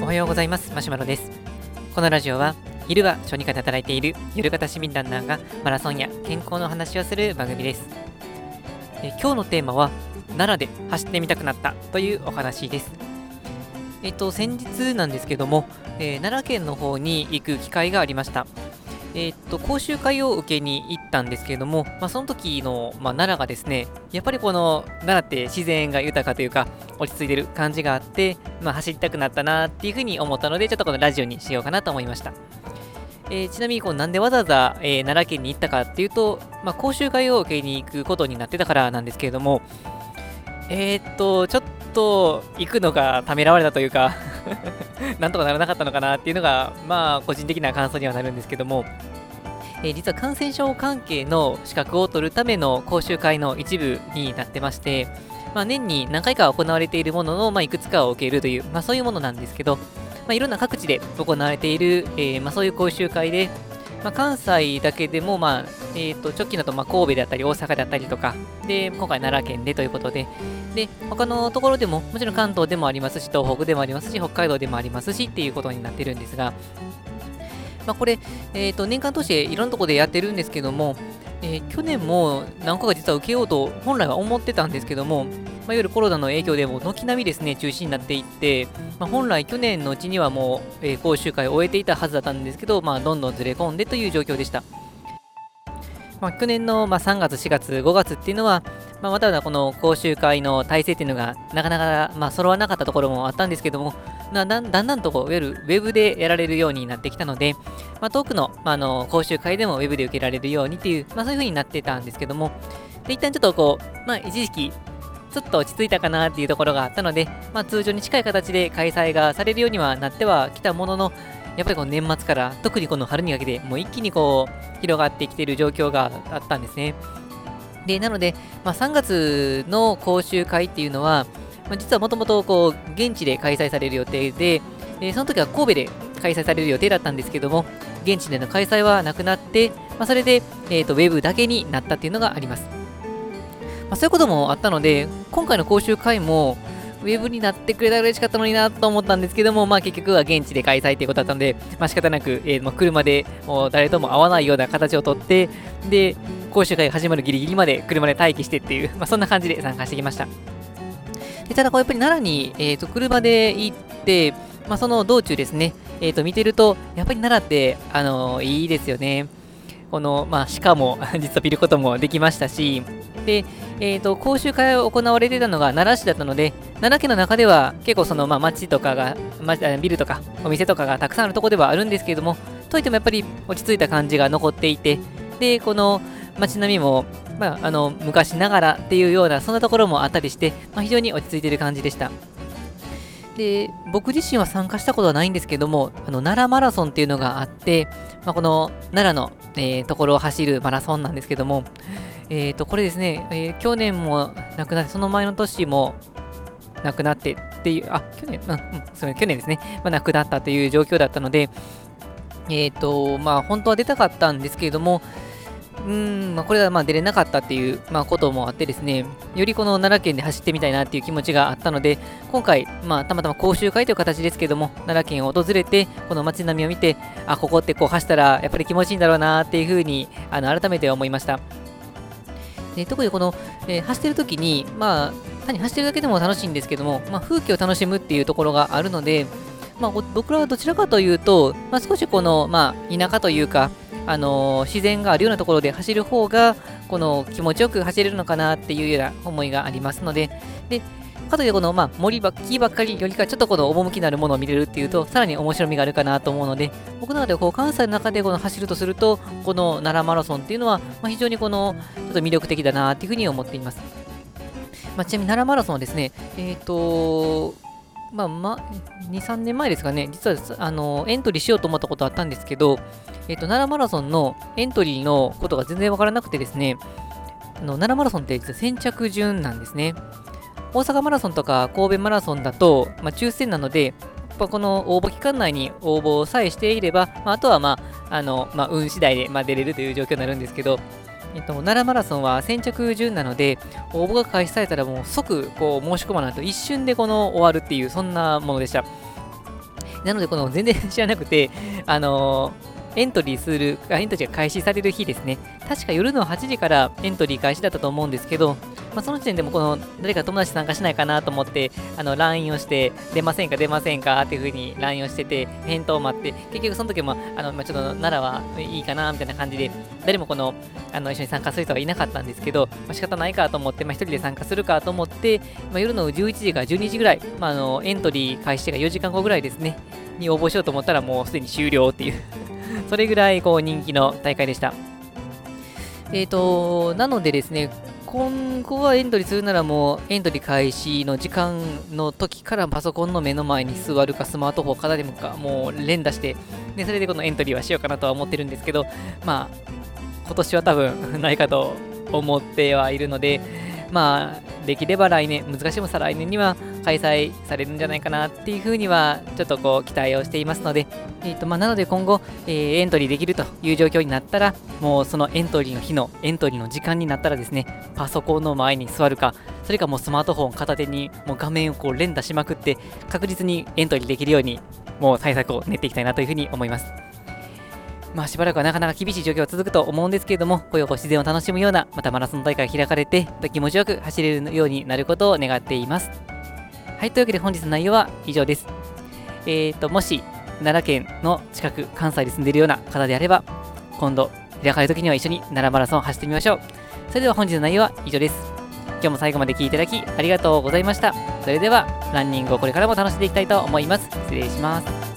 おはようございます。マシュマロです。このラジオは昼は小児科で働いている夜型市民ランナーがマラソンや健康の話をする番組です。え今日のテーマは奈良で走ってみたくなったというお話です。えっと先日なんですけども、えー、奈良県の方に行く機会がありました。えー、っと講習会を受けに行ったんですけれども、まあ、その時の、まあ、奈良がですね、やっぱりこの奈良って自然が豊かというか、落ち着いてる感じがあって、まあ、走りたくなったなっていうふうに思ったので、ちょっとこのラジオにしようかなと思いました。えー、ちなみにこうなんでわざわざ、えー、奈良県に行ったかっていうと、まあ、講習会を受けに行くことになってたからなんですけれども、えー、っと、ちょっと行くのがためらわれたというか なんとかならなかったのかなっていうのが、まあ、個人的な感想にはなるんですけども、えー、実は感染症関係の資格を取るための講習会の一部になってまして、まあ、年に何回か行われているものの、まあ、いくつかを受けるという、まあ、そういうものなんですけど、まあ、いろんな各地で行われている、えー、まあ、そういう講習会で、まあ、関西だけでも、まあえーと、直近だとまあ神戸であったり大阪であったりとか、で今回奈良県でということで、で他のところでも、もちろん関東でもありますし、東北でもありますし、北海道でもありますしっていうことになってるんですが、まあ、これ、えーと、年間通していろんなところでやってるんですけども、えー、去年も何個か実は受けようと本来は思ってたんですけども、まあ、いわゆるコロナの影響でも軒並みですね中止になっていって、まあ、本来去年のうちにはもう、えー、講習会を終えていたはずだったんですけど、まあ、どんどんずれ込んでという状況でした。まあ、去年の、まあ、3月、4月、5月っていうのは、まあ、またはこの講習会の体制っていうのがなかなか、まあ、揃わなかったところもあったんですけども、だんだんだんとこういわゆるウェブでやられるようになってきたので、まあ、遠くの,、まあ、の講習会でもウェブで受けられるようにっていう、まあ、そういう風になってたんですけども、で一旦ちょっとこう、まあ、一時期、ちょっと落ち着いたかなっていうところがあったので、まあ、通常に近い形で開催がされるようにはなってはきたものの、やっぱりこの年末から特にこの春にかけてもう一気にこう広がってきている状況があったんですね。で、なので、まあ、3月の講習会っていうのは、まあ、実はもともとこう現地で開催される予定で、えー、その時は神戸で開催される予定だったんですけども、現地での開催はなくなって、まあ、それで、えーと、ウェブだけになったっていうのがあります。まあ、そういうこともあったので、今回の講習会も、ウェブになってくれたら嬉しかったのになと思ったんですけども、まあ結局は現地で開催ということだったので、まあ仕方なく、えー、まあ、車でもう誰とも会わないような形をとって、で、講習会が始まるギリギリまで車で待機してっていう、まあそんな感じで参加してきました。でただこうやっぱり奈良に、えーと、車で行って、まあ、その道中ですね、えーと、見てると、やっぱり奈良って、あのー、いいですよね。この、まあ、鹿も 実は見ることもできましたし、で、えーと、講習会を行われてたのが奈良市だったので、奈良県の中では結構その、まあ、町とかが、ま、ビルとかお店とかがたくさんあるところではあるんですけれども、といってもやっぱり落ち着いた感じが残っていて、で、この街並みも、まあ、あの昔ながらっていうような、そんなところもあったりして、まあ、非常に落ち着いている感じでした。で、僕自身は参加したことはないんですけども、あの奈良マラソンっていうのがあって、まあ、この奈良の、えー、ところを走るマラソンなんですけども、えー、とこれですね、えー、去年もなくなって、その前の年もなくなってっていう、あ、去年、うん、そう去年ですね、まあ、亡くなったという状況だったので、えっ、ー、と、まあ、本当は出たかったんですけれども、うん、まあ、これはまあ出れなかったっていう、まあ、こともあってですね、よりこの奈良県で走ってみたいなっていう気持ちがあったので、今回、まあ、たまたま講習会という形ですけども、奈良県を訪れて、この街並みを見て、あ、ここってこう走ったらやっぱり気持ちいいんだろうなっていうふうに、あの改めて思いました。で特にこの、えー、走ってる時に、まあ、単に走ってるだけでも楽しいんですけども、まあ、風景を楽しむっていうところがあるので、まあ、僕らはどちらかというと、まあ、少しこの、まあ、田舎というか、あの自然があるようなところで走る方が、この気持ちよく走れるのかなっていうような思いがありますので、で、かといってこの、まあ、森ばっ木ばっかりよりか、ちょっとこの趣のあるものを見れるっていうと、さらに面白みがあるかなと思うので、僕の中でこう関西の中でこの走るとすると、この奈良マラソンっていうのは、まあ、非常にこの、ちょっと魅力的だなっていうふうに思っています。まあ、ちなみに奈良マラソンはですね、えっ、ー、とまあ、ま、2、3年前ですかね、実はあのエントリーしようと思ったことあったんですけど、えっ、と、奈良マラソンのエントリーのことが全然わからなくてですね、あの奈良マラソンって実は先着順なんですね。大阪マラソンとか神戸マラソンだと、まあ、抽選なので、この応募期間内に応募さえしていれば、まあ、あとは、まああのまあ、運次第で、まあ、出れるという状況になるんですけど、えっと、奈良マラソンは先着順なので、応募が開始されたらもう即こう申し込まないと一瞬でこの終わるっていう、そんなものでした。なので、この全然知らなくて、あのー、エントリーする、エントリーが開始される日ですね。確か夜の8時からエントリー開始だったと思うんですけど、まあ、その時点でもこの誰か友達参加しないかなと思って、あの LINE をして、出ませんか、出ませんかっていう風に LINE をしてて、返答を待って、結局その時も、あのまあ、ちょっと奈良はいいかなみたいな感じで、誰もこのあの一緒に参加する人はいなかったんですけど、まあ、仕方ないかと思って、まあ、1人で参加するかと思って、まあ、夜の11時から12時ぐらい、まあ、あのエントリー開始が4時間後ぐらいですね、に応募しようと思ったらもうすでに終了っていうそれぐらいこう人気の大会でした。えっ、ー、と、なのでですね、今後はエントリーするならもうエントリー開始の時間の時からパソコンの目の前に座るかスマートフォンを片手もかもう連打してでそれでこのエントリーはしようかなとは思ってるんですけどまあ今年は多分ないかと思ってはいるのでまあ、できれば来年、難しいも再来年には開催されるんじゃないかなっていうふうには、ちょっとこう期待をしていますので、えーとまあ、なので今後、えー、エントリーできるという状況になったら、もうそのエントリーの日のエントリーの時間になったらですね、パソコンの前に座るか、それかもうスマートフォン片手にもう画面をこう連打しまくって、確実にエントリーできるように、もう対策を練っていきたいなというふうに思います。まあ、しばらくはなかなか厳しい状況が続くと思うんですけれども、こういう自然を楽しむような、またマラソン大会が開かれて、気持ちよく走れるようになることを願っています。はい、というわけで本日の内容は以上です。えーと、もし、奈良県の近く、関西に住んでいるような方であれば、今度、開かれる時には一緒に奈良マラソンを走ってみましょう。それでは本日の内容は以上です。今日も最後まで聴いていただきありがとうございました。それでは、ランニングをこれからも楽しんでいきたいと思います。失礼します。